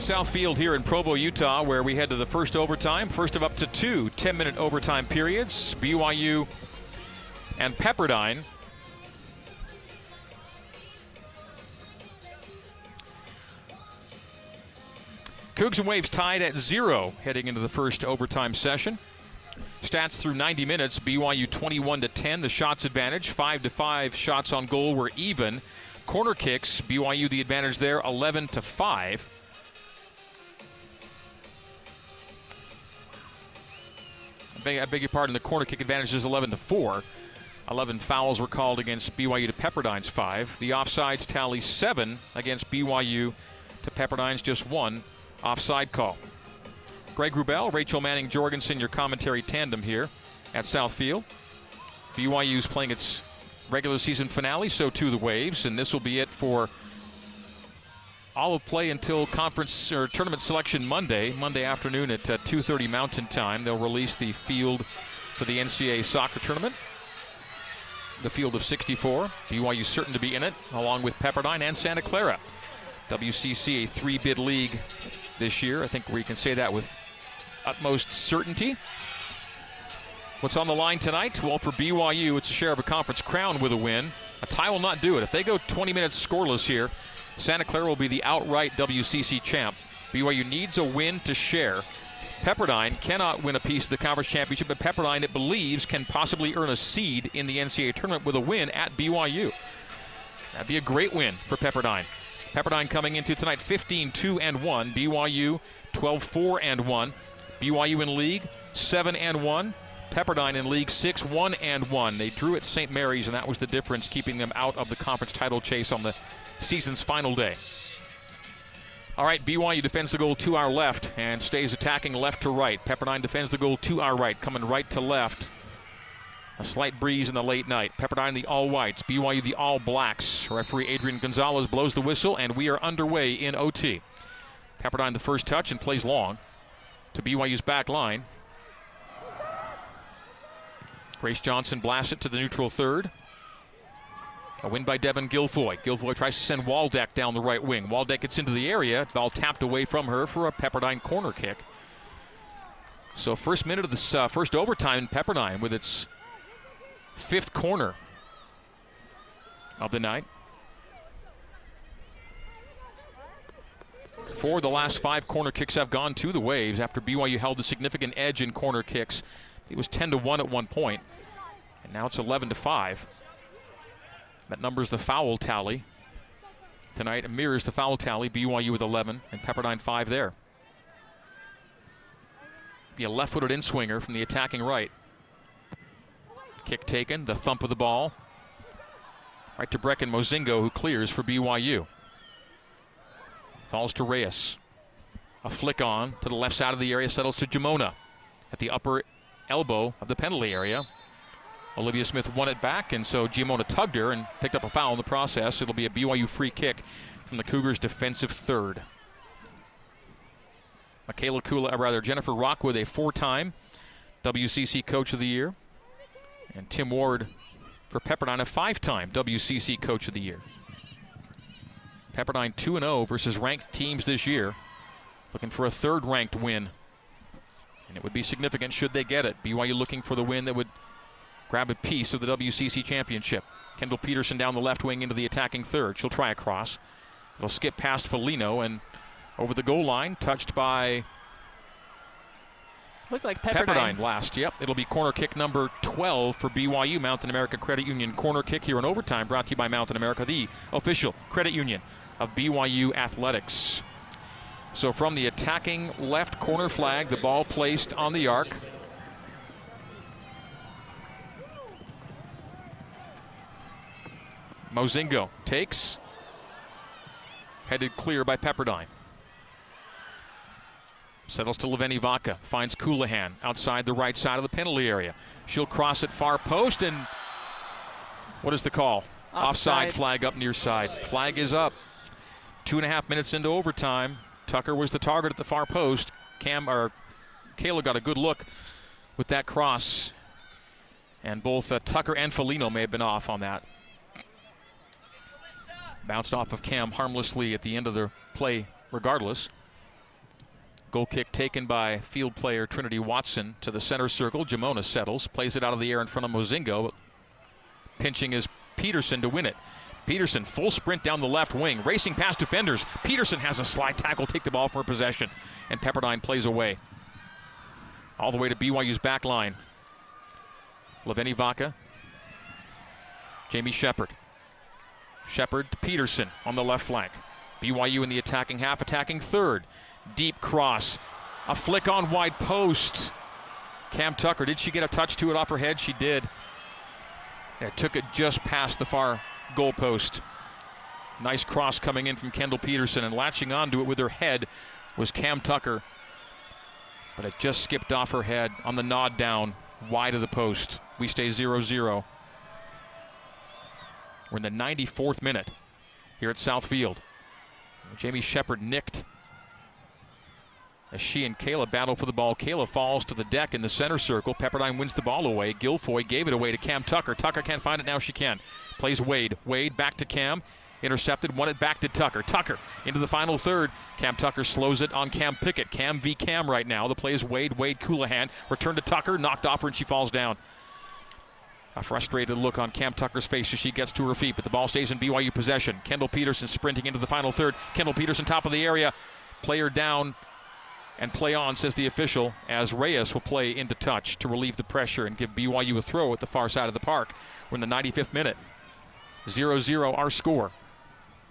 to South Field here in Provo, Utah, where we head to the first overtime. First of up to two 10 minute overtime periods. BYU and Pepperdine. Cougs and Waves tied at zero heading into the first overtime session. Stats through 90 minutes: BYU 21 to 10, the shots advantage. Five to five shots on goal were even. Corner kicks, BYU the advantage there, 11 to five. I beg, your pardon. The corner kick advantage is 11 to four. 11 fouls were called against BYU to Pepperdine's five. The offsides tally seven against BYU to Pepperdine's just one offside call. Greg Wrubell, Rachel Manning Jorgensen, your commentary tandem here at South Field. BYU's playing its regular season finale, so too the Waves, and this will be it for all of play until conference or tournament selection Monday, Monday afternoon at uh, 2:30 Mountain Time. They'll release the field for the NCAA soccer tournament. The field of 64. BYU certain to be in it, along with Pepperdine and Santa Clara. WCC a three-bid league this year. I think we can say that with utmost certainty. What's on the line tonight? Well, for BYU, it's a share of a conference crown with a win. A tie will not do it. If they go 20 minutes scoreless here, Santa Clara will be the outright WCC champ. BYU needs a win to share. Pepperdine cannot win a piece of the conference championship, but Pepperdine, it believes, can possibly earn a seed in the NCAA tournament with a win at BYU. That'd be a great win for Pepperdine. Pepperdine coming into tonight 15 2 and 1. BYU 12 4 and 1. BYU in league 7 and 1. Pepperdine in league 6 1 and 1. They drew at St. Mary's, and that was the difference, keeping them out of the conference title chase on the season's final day. All right, BYU defends the goal to our left and stays attacking left to right. Pepperdine defends the goal to our right, coming right to left. A slight breeze in the late night. Pepperdine the all whites, BYU the all blacks. Referee Adrian Gonzalez blows the whistle, and we are underway in OT. Pepperdine the first touch and plays long to BYU's back line. Grace Johnson blasts it to the neutral third. A win by Devin Guilfoy. Guilfoy tries to send Waldeck down the right wing. Waldeck gets into the area. Ball tapped away from her for a Pepperdine corner kick. So first minute of this uh, first overtime, in Pepperdine with its fifth corner of the night. Four of the last five corner kicks have gone to the Waves after BYU held a significant edge in corner kicks. It was 10 to 1 at one point, and now it's 11 to 5. That number's the foul tally. Tonight mirrors the foul tally. BYU with 11 and Pepperdine 5 there. Be a left footed in swinger from the attacking right. Kick taken, the thump of the ball. Right to Brecken Mozingo, who clears for BYU. Falls to Reyes. A flick on to the left side of the area, settles to Jamona at the upper elbow of the penalty area. Olivia Smith won it back, and so Giamona tugged her and picked up a foul in the process. It'll be a BYU free kick from the Cougars' defensive third. Michaela Kula, uh, rather Jennifer Rockwood, a four-time WCC Coach of the Year, and Tim Ward for Pepperdine, a five-time WCC Coach of the Year. Pepperdine 2 0 versus ranked teams this year, looking for a third ranked win. And it would be significant should they get it. BYU looking for the win that would grab a piece of the WCC championship. Kendall Peterson down the left wing into the attacking third. She'll try a cross. It'll skip past Felino and over the goal line, touched by Looks like Pepperdine. Pepperdine last. Yep, it'll be corner kick number 12 for BYU Mountain America Credit Union. Corner kick here in overtime brought to you by Mountain America, the official credit union of BYU Athletics. So from the attacking left corner flag, the ball placed on the arc. Mozingo takes. Headed clear by Pepperdine. Settles to Leveni Vaca. Finds Colohan outside the right side of the penalty area. She'll cross it far post and what is the call? Offside flag up near side. Flag is up. Two and a half minutes into overtime. Tucker was the target at the far post. Cam or Kayla got a good look with that cross. And both uh, Tucker and Felino may have been off on that. Bounced off of Cam harmlessly at the end of the play, regardless. Goal kick taken by field player Trinity Watson to the center circle. Jamona settles, plays it out of the air in front of Mozingo. Pinching is Peterson to win it. Peterson, full sprint down the left wing, racing past defenders. Peterson has a slide tackle, take the ball for a possession, and Pepperdine plays away. All the way to BYU's back line. Leveni Vaca, Jamie Shepard. Shepard to Peterson on the left flank. BYU in the attacking half, attacking third. Deep cross. A flick on wide post. Cam Tucker, did she get a touch to it off her head? She did. It took it just past the far goalpost. Nice cross coming in from Kendall Peterson and latching onto it with her head was Cam Tucker. But it just skipped off her head on the nod down wide of the post. We stay 0 0. We're in the 94th minute here at South Field. Jamie Shepard nicked as she and Kayla battle for the ball. Kayla falls to the deck in the center circle. Pepperdine wins the ball away. Guilfoy gave it away to Cam Tucker. Tucker can't find it now. She can. Plays Wade. Wade back to Cam. Intercepted, won it back to Tucker. Tucker into the final third. Cam Tucker slows it on Cam Pickett. Cam v Cam right now. The play is Wade. Wade Colohan. Return to Tucker. Knocked off her and she falls down. A frustrated look on Cam Tucker's face as she gets to her feet, but the ball stays in BYU possession. Kendall Peterson sprinting into the final third. Kendall Peterson top of the area. Player down and play on, says the official, as Reyes will play into touch to relieve the pressure and give BYU a throw at the far side of the park. We're in the 95th minute. 0 0 our score.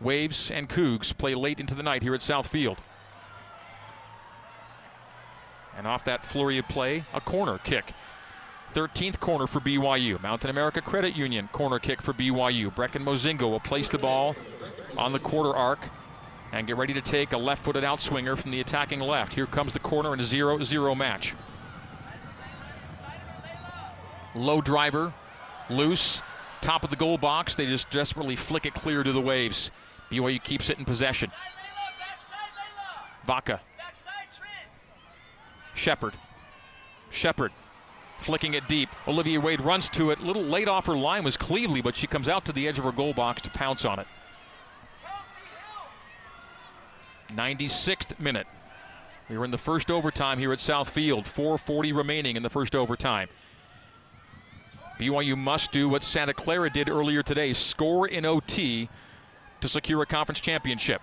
Waves and Cougs play late into the night here at South Field. And off that flurry of play, a corner kick. 13th corner for BYU. Mountain America Credit Union corner kick for BYU. Brecken Mozingo will place the ball on the quarter arc and get ready to take a left footed outswinger from the attacking left. Here comes the corner in a 0 0 match. Low driver, loose, top of the goal box. They just desperately flick it clear to the waves. BYU keeps it in possession. Vaca. Shepard. Shepard flicking it deep. Olivia Wade runs to it. A little late off her line was Cleveley, but she comes out to the edge of her goal box to pounce on it. 96th minute. We were in the first overtime here at South Field. 4.40 remaining in the first overtime. BYU must do what Santa Clara did earlier today score in OT to secure a conference championship.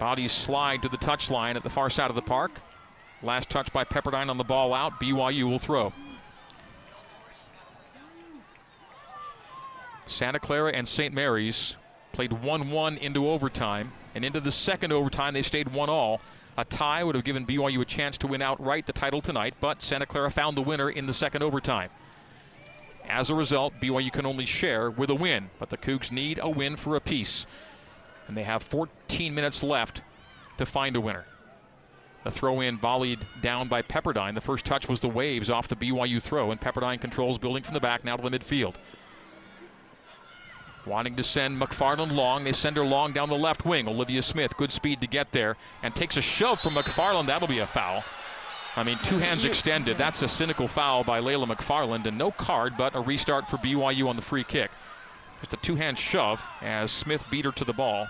Bodies slide to the touchline at the far side of the park. Last touch by Pepperdine on the ball out. BYU will throw. Santa Clara and St. Mary's played 1 1 into overtime. And into the second overtime, they stayed 1 all. A tie would have given BYU a chance to win outright the title tonight, but Santa Clara found the winner in the second overtime. As a result, BYU can only share with a win, but the Cougs need a win for a piece. And they have 14 minutes left to find a winner. The throw in volleyed down by Pepperdine. The first touch was the waves off the BYU throw, and Pepperdine controls building from the back now to the midfield. Wanting to send McFarland long. They send her long down the left wing. Olivia Smith, good speed to get there, and takes a shove from McFarland. That'll be a foul. I mean, two hands extended. That's a cynical foul by Layla McFarland, and no card, but a restart for BYU on the free kick. Just a two hand shove as Smith beat her to the ball.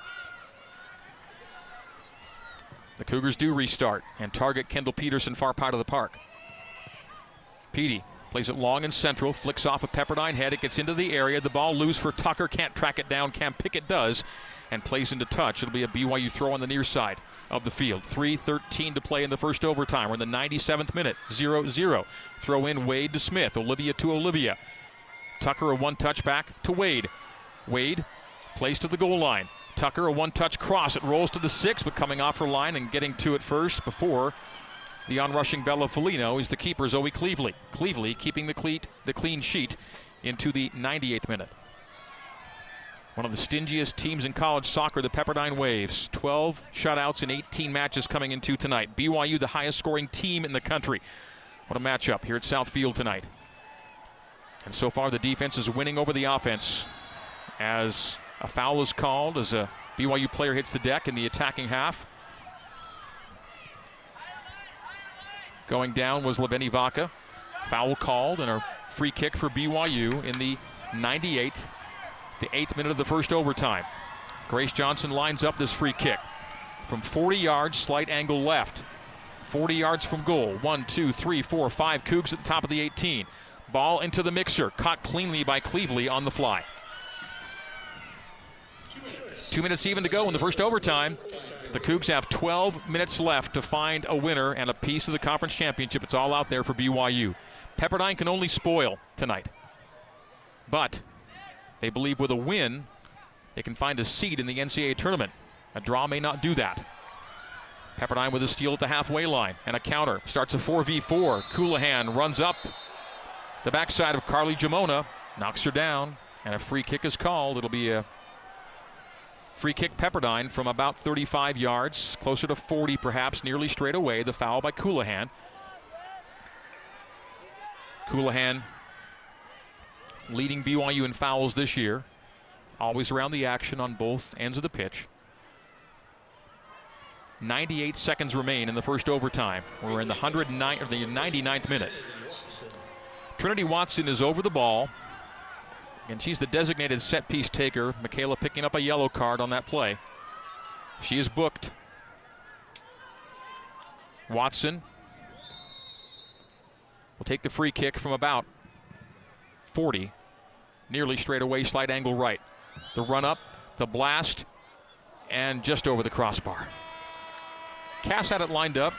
The Cougars do restart and target Kendall Peterson far part of the park. Petey Plays it long and central, flicks off a Pepperdine head. It gets into the area. The ball loose for Tucker. Can't track it down. Cam Pickett does and plays into touch. It'll be a BYU throw on the near side of the field. 3.13 to play in the first overtime. We're in the 97th minute. 0 0. Throw in Wade to Smith. Olivia to Olivia. Tucker a one touch back to Wade. Wade plays to the goal line. Tucker a one touch cross. It rolls to the six, but coming off her line and getting to it first before the onrushing Bella Folino is the keeper, Zoe Cleveley. Cleveley keeping the, cleat, the clean sheet into the 98th minute. One of the stingiest teams in college soccer, the Pepperdine Waves. 12 shutouts in 18 matches coming into tonight. BYU, the highest scoring team in the country. What a matchup here at South Field tonight. And so far, the defense is winning over the offense as a foul is called as a BYU player hits the deck in the attacking half. Going down was Leveni Vaca. Foul called and a free kick for BYU in the 98th, the eighth minute of the first overtime. Grace Johnson lines up this free kick. from 40 yards, slight angle left. 40 yards from goal. One, two, three, four, five Cougs at the top of the 18. Ball into the mixer, caught cleanly by Cleveley on the fly. Two minutes even to go in the first overtime. The Cougs have 12 minutes left to find a winner and a piece of the conference championship. It's all out there for BYU. Pepperdine can only spoil tonight. But they believe with a win, they can find a seat in the NCAA tournament. A draw may not do that. Pepperdine with a steal at the halfway line and a counter. Starts a 4v4. Colohan runs up the backside of Carly Gimona, knocks her down, and a free kick is called. It'll be a free kick Pepperdine from about 35 yards, closer to 40 perhaps, nearly straight away. The foul by Colohan. Colohan leading BYU in fouls this year. Always around the action on both ends of the pitch. 98 seconds remain in the first overtime. We're in the 109 or the 99th minute. Trinity Watson is over the ball. And she's the designated set piece taker. Michaela picking up a yellow card on that play. She is booked. Watson will take the free kick from about 40. Nearly straight away, slight angle right. The run up, the blast, and just over the crossbar. Cass had it lined up.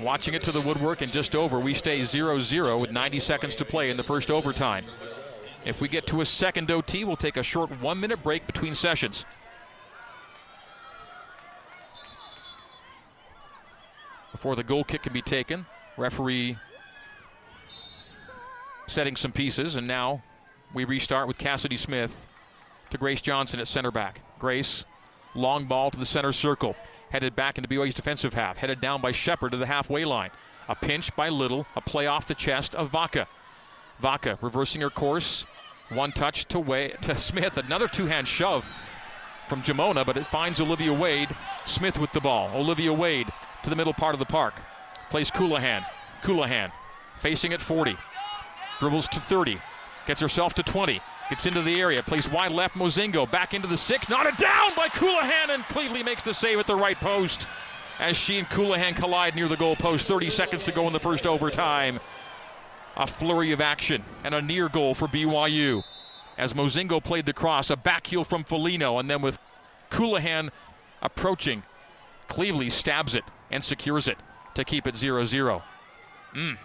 Watching it to the woodwork and just over, we stay 0 0 with 90 seconds to play in the first overtime. If we get to a second OT, we'll take a short one minute break between sessions. Before the goal kick can be taken, referee setting some pieces, and now we restart with Cassidy Smith to Grace Johnson at center back. Grace, long ball to the center circle headed back into BYU's defensive half, headed down by Shepard to the halfway line. A pinch by Little, a play off the chest of Vaca. Vaca reversing her course, one touch to, Way- to Smith, another two-hand shove from Gimona, but it finds Olivia Wade. Smith with the ball. Olivia Wade to the middle part of the park. Plays Colohan. Colohan facing at 40. Dribbles to 30. Gets herself to 20. Gets into the area, plays wide left. Mozingo back into the six, knotted down by Colohan, and Cleveley makes the save at the right post as she and Colohan collide near the goal post. 30 seconds to go in the first overtime. A flurry of action and a near goal for BYU. As Mozingo played the cross, a back heel from Felino, and then with Colohan approaching, Cleveley stabs it and secures it to keep it 0 0. Mm.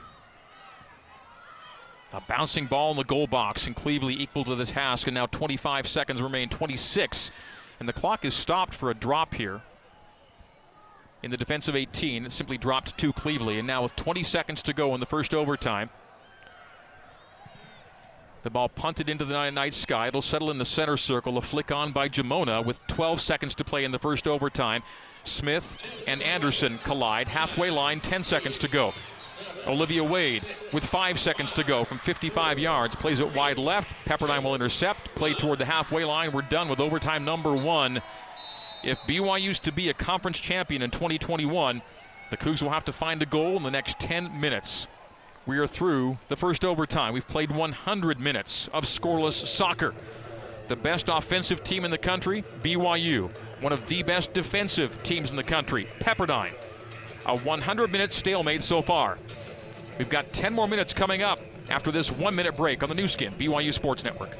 A bouncing ball in the goal box, and Cleveley equal to the task. And now 25 seconds remain, 26. And the clock is stopped for a drop here. In the defensive 18, it simply dropped to Cleveley. And now with 20 seconds to go in the first overtime, the ball punted into the night sky. It'll settle in the center circle. A flick on by Gimona with 12 seconds to play in the first overtime. Smith and Anderson collide. Halfway line, 10 seconds to go. Olivia Wade with five seconds to go from 55 yards plays it wide left. Pepperdine will intercept. Play toward the halfway line. We're done with overtime number one. If BYU used to be a conference champion in 2021, the Cougs will have to find a goal in the next 10 minutes. We are through the first overtime. We've played 100 minutes of scoreless soccer. The best offensive team in the country, BYU. One of the best defensive teams in the country, Pepperdine. A 100 minute stalemate so far. We've got 10 more minutes coming up after this one minute break on the Nu Skin, BYU Sports Network.